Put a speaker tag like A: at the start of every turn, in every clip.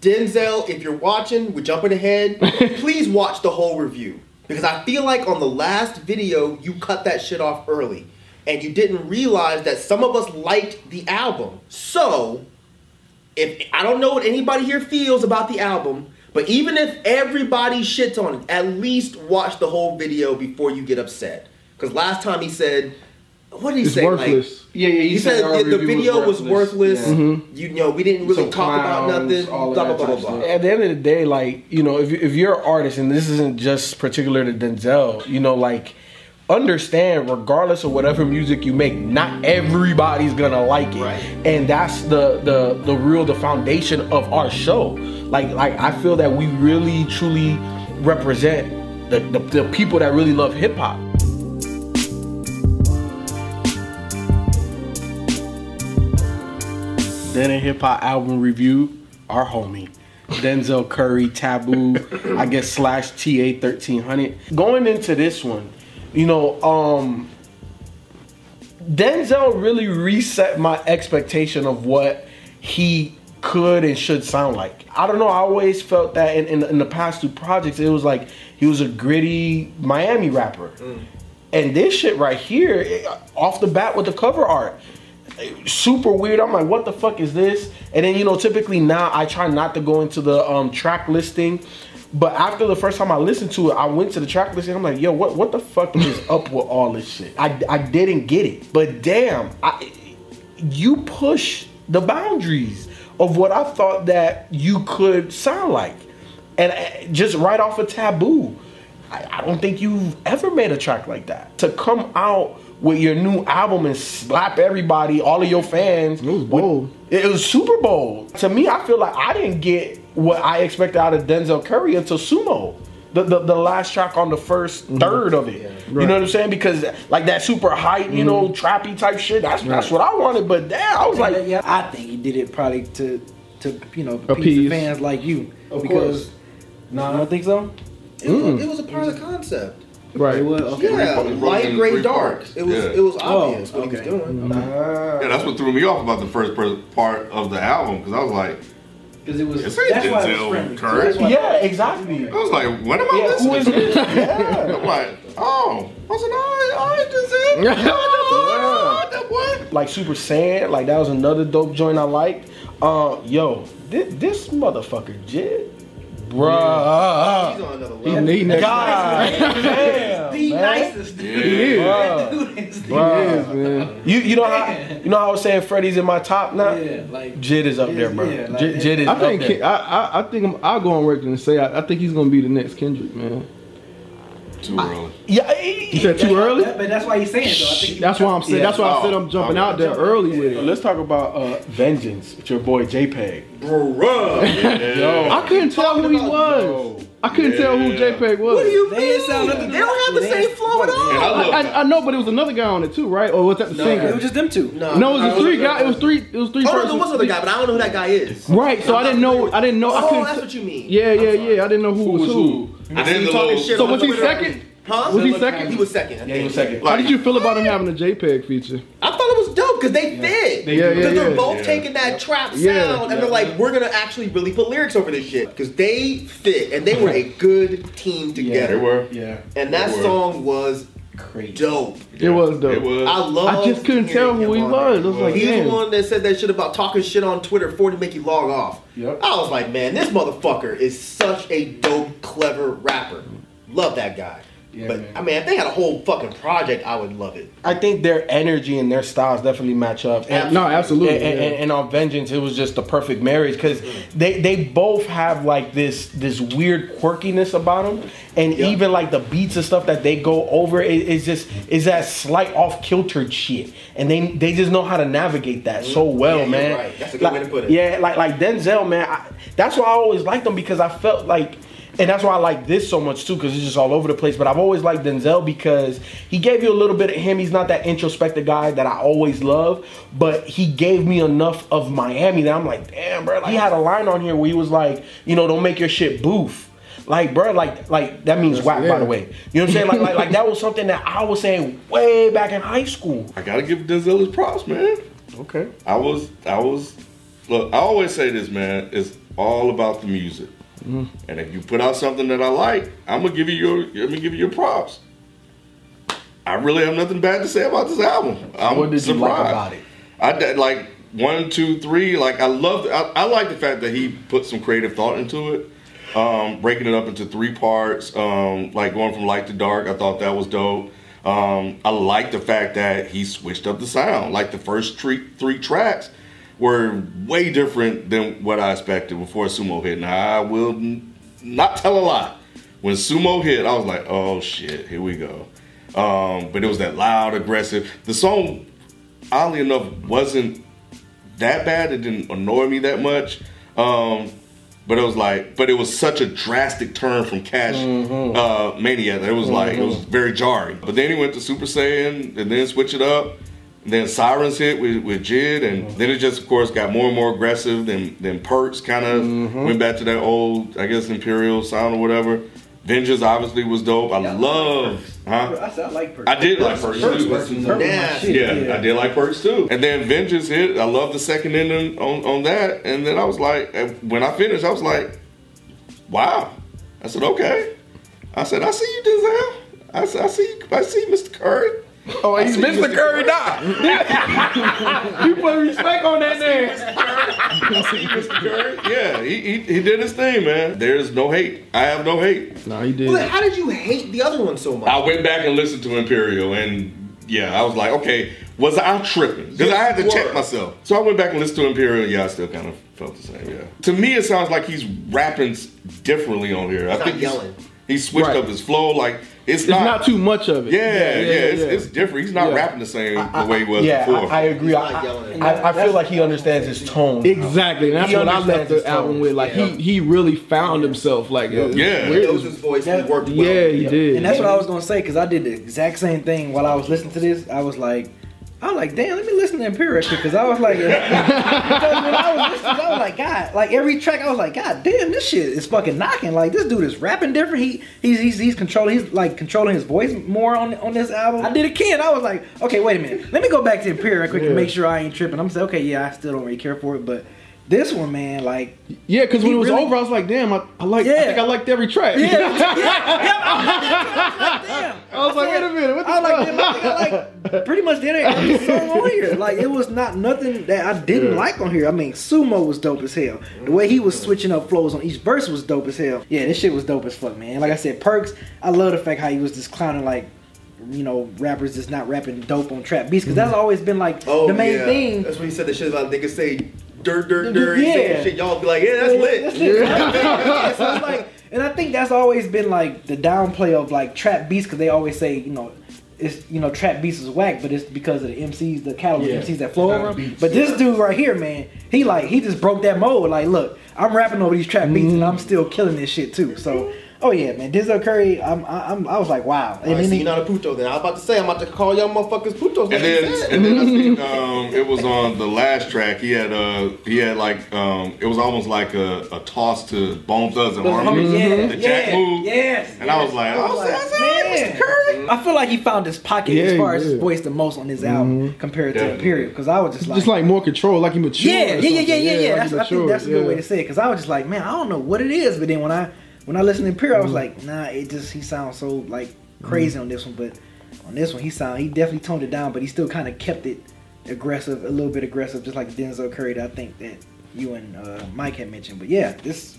A: Denzel, if you're watching, we're jumping ahead. please watch the whole review because I feel like on the last video you cut that shit off early, and you didn't realize that some of us liked the album. So, if I don't know what anybody here feels about the album, but even if everybody shits on it, at least watch the whole video before you get upset. Because last time he said, what did he
B: It's
A: say?
B: worthless.
C: Yeah, yeah.
A: He, said,
C: our
A: the video was worthless.
C: Yeah.
B: Mm-hmm.
A: You know, we didn't really
C: Some
A: talk about nothing.
C: all
A: Blah blah blah blah blah.
D: At the end of the day, like you know, if you, if you're an artist, and this isn't just particular to Denzel, you know, like understand, regardless of whatever music you make, not everybody's gonna like it,
A: Right.
D: and that's the the the real the foundation of our show. Like like I feel that we really truly represent the the, the people that really love hip Then a hip hop album review, our homie. Denzel Curry, Taboo, I guess slash TA thirteen hundred. Going into this one, you know, um Denzel really reset my expectation of what he could and should sound like. I don't know. I always felt that in, in, in the past two projects, it was like he was a gritty Miami rapper. And this shit right here, it- off the bat with the cover art, super weird. I'm like, what the fuck is this? And then you know, typically now I try not to go into the um, track listing. But after the first time I listened to it, I went to the track listing. I'm like, yo, what what the fuck is up with all this shit? I, I didn't get it. But damn, I, you push the boundaries of what I thought that you could sound like. And uh, just right off a taboo. I, I don't think you've ever made a track like that. To come out with your new album and slap everybody, all of your fans.
B: It was bold.
D: It was super bold. To me, I feel like I didn't get what I expected out of Denzel Curry until Sumo. The, the, the last track on the 1st mhm. third of it. You know what I'm saying? Because like that super hype, you know, mhm. trappy type shit, that's that's what I wanted. But damn, I was like,
C: yeah, I think he did it probably to, to you know, appease,
B: Appease.
C: fans like you.
D: Of
C: because,
D: course.
C: No, I don't think so.
A: It, was, it was a part of the concept.
B: Right.
C: It was okay.
A: Yeah, light, gray, dark.
E: parts.
A: It was
E: Yeah.
A: it was
C: Oh,
A: obvious what he was
C: okay.
A: doing.
E: Yeah, that's what threw me off about the first part of the album because I was like,
C: Because it was.
E: This ain't
C: that's why it was
E: Denzel
C: friendly.
E: Curry.
C: That's why-
D: yeah, exactly.
E: I was like, when am I
D: Yeah, who is
E: listening?
D: this? Yeah.
E: I'm like, oh, I said, all right, all right, this is it. Oh, that boy.
D: like Super Saiyan, like that was another dope joint I liked. Uh, yo, this, this motherfucker Jid, bruh.
A: He's on another
B: He,
A: level.
B: he next.
D: God damn,
C: The
D: man.
C: nicest dude.
B: He is.
D: Bruh.
C: Dude is the-
B: He is, man.
D: You you know how you know how I was saying Freddie's in my top now.
C: Yeah, like
D: Jid is up there, bro.
C: yeah, like-
D: Jid, Jid is
B: I
D: up
B: think
D: there.
B: I, I I think I'm, I'll go on record and say I, I think he's gonna be the next Kendrick, man.
E: Too early.
D: yeah,
B: You said too early.
C: That- but that's why he's saying though. I think he-
B: That's why I'm saying.
D: Yeah.
B: That's why I said
E: Oh,
B: I'm jumping
E: okay.
B: out there early with it.
D: Let's talk about uh, Vengeance with your boy JPEG.
A: Bruh.
D: Yo,
B: I couldn't tell who he was. I couldn't tell who
E: Yeah.
B: JPEG was.
A: What do you
C: They
A: mean?
C: sound nothing
A: They don't have the
C: They-
A: same flow at
E: And I
A: all.
B: I, I know, but it was another guy on it too, right? Or was that the
C: No,
B: singer?
C: it was just them two.
A: No,
B: no, it was a three guy. It was three. It was three.
A: Oh, no,
B: persons.
A: there was another guy, but I don't know who that guy is.
B: Right. So I didn't know. I didn't know. I
A: Oh,
B: couldn't.
A: that's what you mean.
B: yeah, yeah, yeah. I didn't know who,
D: who
B: was
D: was
B: who.
D: who?
A: I see
E: then
A: you talking shit
B: So was he second?
A: Huh?
B: Was he second?
A: He was second. I
D: Yeah, he was second.
B: How did you feel about him having a JPEG feature?
A: I thought it was dope because they fit.
D: They
B: Yeah,
D: do.
B: yeah,
A: Because they're both
E: Yeah.
A: taking that trap sound
B: Yeah.
A: and they're like, we're gonna actually really put lyrics over this shit. Because they fit and they were a good team together.
E: they were.
D: Yeah,
A: And that
E: were.
A: song was
D: crazy.
A: dope.
B: It was dope.
E: It was.
A: I love.
B: I just couldn't tell who he was. I was like,
A: He's
B: damn.
A: the one that said that shit about talking shit on Twitter before to make you log off.
D: Yep.
A: I was like, man, this motherfucker is such a dope, clever rapper. Love that guy.
D: Yeah,
A: but
D: man.
A: I mean, if they had a whole fucking project, I would love it.
D: I think their energy and their styles definitely match up. And,
B: No, absolutely.
D: and, and,
B: yeah.
D: and on Vengeance, it was just the perfect marriage because mm. they they both have like this this weird quirkiness about them, and
A: Yeah.
D: even like the beats and stuff that they go over is is just is that slight off kilter shit, and they they just know how to navigate that so mm. well,
A: Yeah, you're
D: man.
A: right. That's a good
D: Like-
A: way to put it.
D: Yeah, like like Denzel, man. I, that's why I always liked him because I felt like. And that's why I like this so much too, because it's just all over the place. But I've always liked Denzel because he gave you a little bit of him. He's not that introspective guy that I always love, but he gave me enough of Miami that I'm like, damn, bro. Like, he had a line on here where he was like, you know, don't make your shit boof. Like, bro, like, like that means whack, by the way. You know what I'm saying? Like, like, like that was something that I was saying way back in high school.
E: I gotta give Denzel his props, man.
D: Okay.
E: I was, I was. Look, I always say this, man. It's all about the music. And if you put out something that I like, I'm gonna give you your I'm gonna give you your props. I really have nothing bad to say about this album. I'm
D: What did you like about it?
E: I did like one, two, three. Like I love. I, I like the fact that he put some creative thought into it, um, breaking it up into three parts. Um, like going from light to dark. I thought that was dope. Um, I like the fact that he switched up the sound. Like the first three three tracks were way different than what I expected before Sumo hit. Now I will n- not tell a lie. When Sumo hit, I was like, "Oh shit, here we go." Um, but it was that loud, aggressive. The song, oddly enough, wasn't that bad. It didn't annoy me that much. Um, but it was like, but it was such a drastic turn from Cash uh, Mania that it was like it was very jarring. But then he went to Super Saiyan and then switch it up. And then Sirens hit with, with Jid, and mm-hmm. then it just, of course, got more and more aggressive. Then then Percs kind of mm-hmm. went back to that old, I guess, Imperial sound or whatever. Vengeance obviously was dope. I
C: Yeah, I like
E: love, huh?
C: I said I like Percs.
E: I did like Percs
A: Percs
E: too.
A: was
C: Percs was my shit.
E: Yeah, I did like Percs too. And then Vengeance hit. I love the second ending on, on that. And then I was like, when I finished, I was like, wow. I said, okay. I said, I see you, Denzel. I said, I see you, I see Mr. Curry.
D: Oh, he's Mr.
E: Mr.
D: Curry
E: Curry.
D: now. you put respect on that name.
E: I see Mr. Curry. Yeah, he, he, he did his thing, man. There's no hate. I have no hate.
B: No, he did.
A: But how did you hate the other one so much?
E: I went back and listened to Imperial, and yeah, I was like, okay, was I tripping? Because I had to check myself. So I went back and listened to Imperial. Yeah, I still kind of felt the same. Yeah. To me, it sounds like he's rapping differently on here. I think he's-
A: yelling.
E: He switched
B: Right.
E: up his flow. Like it's,
B: it's
E: not.
B: not, too much of it.
E: yeah, yeah, it's,
B: yeah.
E: it's different. He's not
B: Yeah.
E: rapping the same the way he was
D: Yeah,
E: before.
D: I, I agree.
A: He's
D: I. I, I feel like he understands his tone.
B: Exactly. And that's
D: He
B: what I left
D: understands
B: the album
D: tone.
B: with. Like
D: Yeah.
B: he he really found himself. Like it was-
E: Yeah.
A: He
B: it was-
A: his voice. He worked well.
B: yeah, he did.
C: And that's what I was gonna say because I did the exact same thing while I was listening to this. I was like, I was like, damn, let me listen to Imperial because I was like, because when I was listening, I was like, God, like every track, I was like, God damn, this shit is fucking knocking. Like this dude is rapping different. He he's he's, he's controlling, he's like controlling his voice more on on this album. I did it again. I was like, okay, wait a minute, let me go back to Imperial quick
B: Yeah.
C: and make sure I ain't tripping. I'm saying, okay, yeah, I still don't really care for it, but this one, man, like,
B: yeah, because when it was
C: really-
B: over, I was like, damn, I, I like. I think I liked every track.
C: yeah, yeah, yeah, I was like, damn.
B: I was like, wait a minute, what the
C: I was like,
B: fuck?
C: damn, I think I like pretty much did every song on here. Like it was not nothing that I didn't
B: Yeah.
C: like on here. I mean, Sumo was dope as hell. The way he was switching up flows on each verse was dope as hell. Yeah, this shit was dope as fuck, man. Like I said, Percs, I love the fact how he was just clowning like. You know, rappers just not rapping dope on trap beats because that's mm. always been like
A: Oh,
C: the main
A: yeah.
C: thing.
A: That's when he said the shit about niggas say dirt, dirt, dirt.
C: Yeah.
A: Yeah. Shit. Y'all be like, yeah, that's lit.
C: That's lit. Yeah, so it's like, and I think that's always been like the downplay of like trap beats because they always say you know. It's you know trap beats is whack, but it's because of the MCs, the caliber
B: Yeah.
C: of MCs that flow
B: over
C: over 'em.
B: beats.
C: But this dude right here, man, he like he just broke that mold. Like, look, I'm rapping over these trap beats and I'm still killing this shit too. So, oh yeah, man, Denzel Curry, I'm, I'm I was like, wow. And
A: I
C: then
A: see
C: he-
A: you not a puto. Then I was about to say I'm about to call y'all motherfuckers putos. Like
E: And then, and then I think um, it was on the last track. He had uh, he had like um, it was almost like a, a toss to Bone Thugs and Harmony,
C: yeah,
E: the Jack
C: yeah,
E: move.
C: yes,
E: And I was like,
C: I was
E: oh,
C: like, man.
E: Mr. Curry.
C: I feel like he found his pocket
B: Yeah,
C: as far as his voice the most on this album compared to
E: Definitely.
C: Imperial. Because I was just like,
B: Just like more control, like he matured.
C: yeah, yeah, yeah, yeah, yeah, yeah.
B: like
C: That's, I think that's a good
B: yeah.
C: way to say it. Because I was just like, man, I don't know what it is. But then when I when I listened to Imperial, I was like, nah, it just he sounds so like crazy on this one. But on this one, he sound he definitely toned it down, but he still kind of kept it aggressive, a little bit aggressive, just like Denzel Curry. That I think that you and uh, Mike had mentioned. But yeah, this.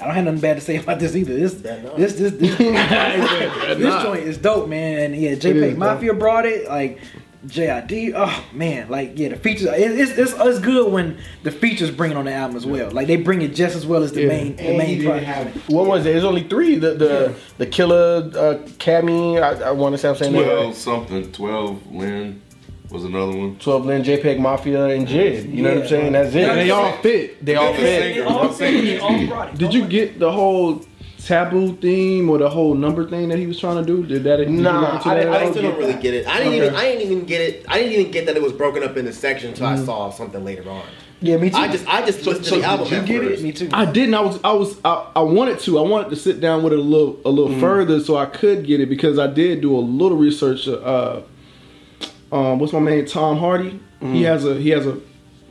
C: I don't have nothing bad to say about this either. This, this, this, this, this joint is dope, man. And yeah,
B: is
C: JPEG
B: dope.
C: Mafia brought it. Like JID, oh man, like yeah, the features. It's, it's it's good when the features bring it on the album as well. Like they bring it just as well as the
B: Yeah.
C: main the
A: And
C: main
A: didn't
C: project.
A: have it.
D: What was it? There's only three. The the the killer, uh, Cammy. I, I want to say I'm saying that.
E: Twelve something, twelve. Lynn was another one.
D: Twelve'len, JPEG Mafia, and Jid. You know what I'm saying? That's it.
B: And they all fit.
D: They all fit.
C: all
E: the
C: all brought.
B: Did you get the whole taboo theme or the whole number thing that he was trying to do? Did that? Did
D: Nah, I
B: that
D: didn't-
A: I still don't really get it. I didn't
B: Okay.
A: even. I didn't even get it. I didn't even get that it was broken up into sections until I saw something later on.
C: Yeah, me too.
A: I just, I just listened to the album
D: did you
A: at
D: get it?
C: me too.
B: I didn't. I was. I was. I, I wanted to. I wanted to sit down with it a little, a little further, so I could get it because I did do a little research. Uh, um, what's my man? Tom Hardy. He has a. He has a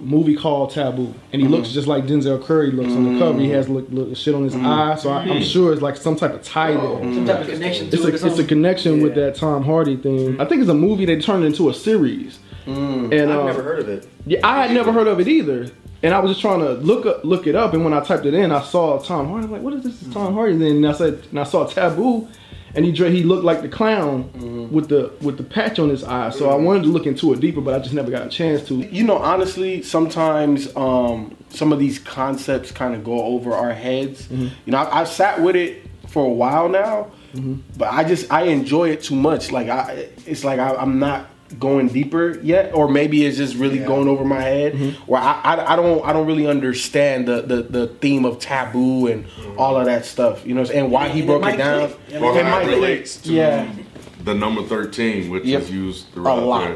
B: movie called Taboo, and he looks mm-hmm. just like Denzel Curry looks on the cover. He has look, look shit on his mm-hmm. eye, so I, I'm sure it's like some type of tie there. Mm-hmm.
C: Some type of connection to
B: It's
C: it.
B: a, it's a
C: something.
B: connection with that Tom Hardy thing. I think it's a movie they turned into a series. Mm. And
A: I've
B: uh,
A: never heard of it.
B: yeah, I had never heard of it either. And I was just trying to look up, look it up, and when I typed it in, I saw Tom Hardy. I'm like, "What is this? Tom mm. Hardy?" Then I said, and I saw Taboo, and he he looked like the clown mm-hmm. with the with the patch on his eye. So I mm-hmm. wanted to look into it deeper, but I just never got a chance to.
D: You know, honestly, sometimes um, some of these concepts kind of go over our heads. Mm-hmm. You know, I, I've sat with it for a while now, but I just I enjoy it too much. Like I, it's like I, I'm not going deeper yet, or maybe it's just really going over my head. Mm-hmm. Where I, I I don't I don't really understand the the, the theme of taboo and all of that stuff. You know, and why he
C: And
D: broke
C: might
D: it down.
C: click. Yeah,
E: Or
D: It
E: how
D: might click.
E: relates to
D: Yeah.
E: the number 13, which
D: Yep.
E: is used
D: A
E: throughout
D: lot.
E: there.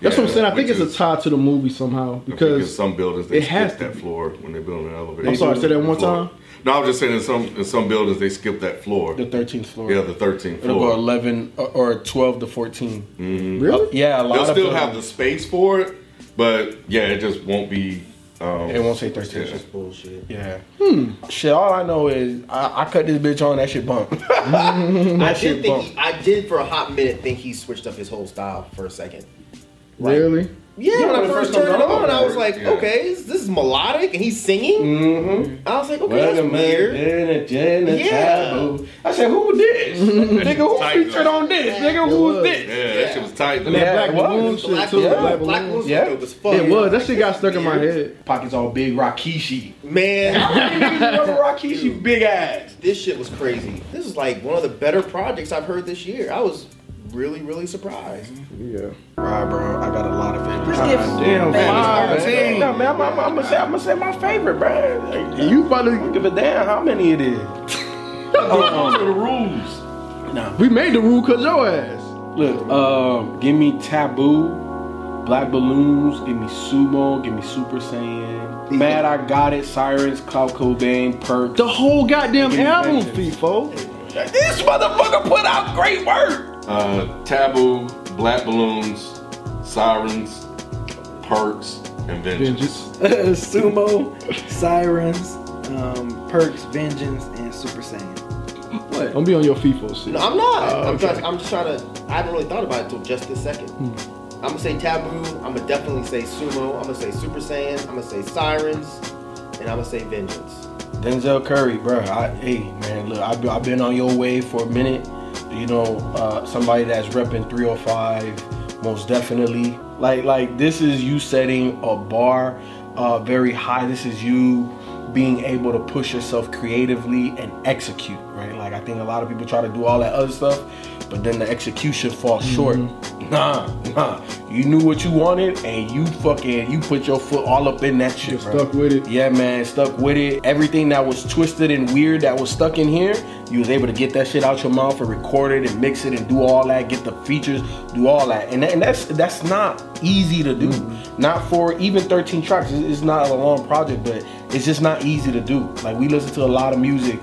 B: That's what I'm saying. I think
E: which
B: it's
E: is-
B: a tie to the movie somehow
E: because
B: because
E: some buildings they
B: it has
E: skip
B: to
E: that
B: be.
E: floor when they're building an elevator.
B: I'm sorry, say that one
E: Floor.
B: time.
E: No, I was just saying in some in some buildings they skip that floor.
D: The 13th floor.
E: yeah, the 13th floor.
D: It'll go 11 or- or 12 to 14. Mm-hmm.
B: really.
D: Uh, yeah, a lot
E: They'll
D: of
E: still
D: them-
E: have the space for it, but yeah, it just won't be. Um,
D: It won't say 13.
E: Yeah.
A: Bullshit.
D: Yeah. Hmm. Shit, all I know is I, I cut this bitch on, that shit bump.
A: I
D: that shit
A: did think
D: bump.
A: he, I did for a hot minute think he switched up his whole style for a second. Like,
B: Really?
A: Yeah,
D: Yeah,
A: when I
D: when it
A: first
D: first
A: turned it
D: on,
A: on, I was like,
E: yeah.
A: okay, this, this is melodic, and he's singing.
D: Mm-hmm.
A: I was like, okay, that's weird.
D: Yeah.
A: Yeah.
D: I said, who was this? nigga, who
E: Tight,
D: featured
E: though.
D: on this? Nigga, who
B: It
D: was
B: was.
D: this?
E: Yeah, that shit was tight.
B: And
E: though.
B: that
D: Yeah,
B: Black
D: it was.
B: Balloon shit
A: Black,
B: too.
A: yeah,
B: Black
A: Black
B: Balloon.
A: Balloon's
D: Yeah.
A: dope as fuck.
B: It was. That shit got stuck in my head.
D: Pockets all big, Rikishi.
A: Man,
D: Remember Rikishi, big ass.
A: this shit was crazy. This is like one of the better projects I've heard this year. I was really, really surprised.
B: Yeah.
D: Right, bro. I got a lot of favorites.
C: Just give
B: Damn,
C: man,
B: five.
D: No, man, I'm, I'm, I'm gonna say, I'm gonna say my favorite, bro. Like,
B: You about
D: I don't give a damn how many it is.
E: Those are the rules.
D: No.
B: We made the rule cause your ass.
D: Look, um, give me Taboo, Black Balloons, give me Sumo, give me Super Saiyan. Mad I Got It, Sirens, Clout Cobain, Perc.
B: The whole goddamn album,
D: vengeance.
B: FIFO.
D: This motherfucker put out great work.
E: Uh, Taboo, Black Balloons, Sirens, Percs, and Vengeance.
B: Vengeance.
C: Sumo, Sirens, um, Percs, Vengeance, and Super Saiyan.
A: What?
B: Don't be on your FIFO shit.
A: No, I'm not.
B: Oh,
A: I'm,
B: okay.
A: just, I'm just trying to. I haven't really thought about it until just this second. I'm gonna say Taboo. I'm gonna definitely say Sumo. I'm gonna say Super Saiyan. I'm gonna say Sirens, and I'm gonna say Vengeance.
D: Denzel Curry, bro. I, hey, man, look, I've been, I've been on your wave for a minute. You know, uh, somebody that's repping 305, most definitely. Like, like this is you setting a bar uh, very high. This is you being able to push yourself creatively and execute, right? Like, I think a lot of people try to do all that other stuff, but then the execution falls short. Nah, nah. You knew what you wanted, and you fucking you put your foot all up in that shit,
B: stuck with it.
D: Yeah, man, stuck with it. Everything that was twisted and weird that was stuck in here, you was able to get that shit out your mouth and record it and mix it and do all that, get the features, do all that. And, and that's that's not easy to do. Not for even 13 tracks. It's it's not a long project, but it's just not easy to do. Like we listen to a lot of music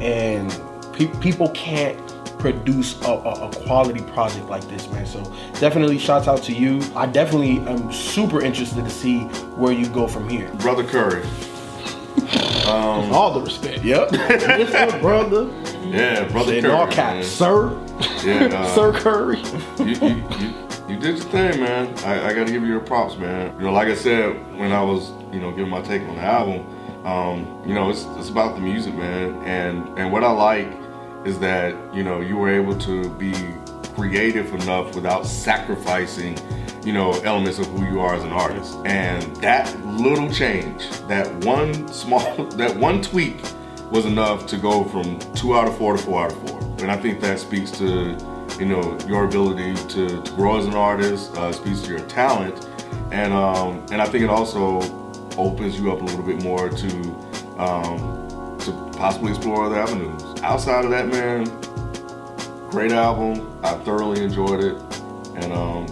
D: and pe- people can't produce a, a, a quality project like this, man. So definitely shouts out to you. I definitely am super interested to see where you go from here.
E: Brother Curry.
B: All the respect.
D: Yep.
B: Mr. Brother,
E: Yeah, Brother
D: in
E: Curry.
D: all caps.
B: Sir.
E: Yeah, uh,
B: Sir Curry.
E: you, you, you, you did your thing, man. I, I got to give you your props, man. You know, like I said when I was, you know, giving my take on the album, um, you know, it's, it's about the music, man. And and what I like is that you know you were able to be creative enough without sacrificing, you know, elements of who you are as an artist. And that little change, that one small, that one tweak was enough to go from two out of four to four out of four. And I think that speaks to, you know, your ability to, to grow as an artist, uh, speaks to your talent. And, um, and I think it also opens you up a little bit more to, um, to possibly explore other avenues. Outside of that, man, great album. I thoroughly enjoyed it. And, um,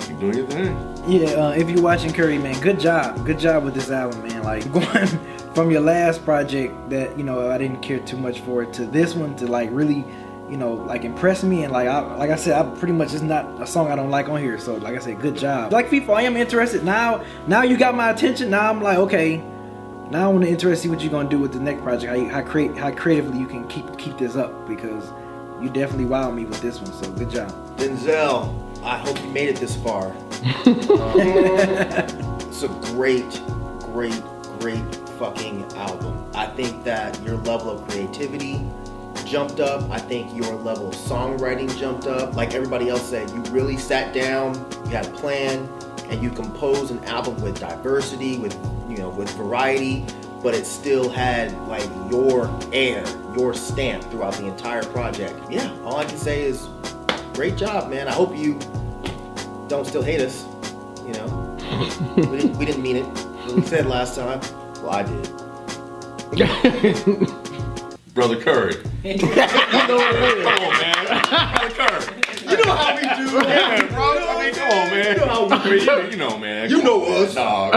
E: keep doing your thing.
C: Yeah, uh, if you're watching Curry, man, good job, good job with this album, man. Like going from your last project that you know I didn't care too much for to this one to like really you know, like impressed me and like I like I said, I pretty much it's not a song I don't like on here. So like I said, good job. Like FIFA, I am interested now. Now you got my attention. Now I'm like, okay. Now I want to interest see what you're gonna do with the next project. How, how create how creatively you can keep keep this up because you definitely wowed me with this one. So good job.
A: Denzel, I hope you made it this far. Um, it's a great, great, great fucking album. I think that your level of creativity jumped up. I think your level of songwriting jumped up. Like everybody else said, you really sat down, you had a plan, and you composed an album with diversity, with you know, with variety, but it still had like your air, your stamp throughout the entire project. Yeah, all I can say is great job, man. I hope you don't still hate us. You know, we, didn't, we didn't mean it. What we said last time. Well, I did.
E: Brother Curry. Come on, man. Brother Curry.
A: You know how we do,
E: Yeah, bro. I mean, come on, man.
A: You know how we
E: I mean, you, you know, man.
A: You know us.
E: Dog.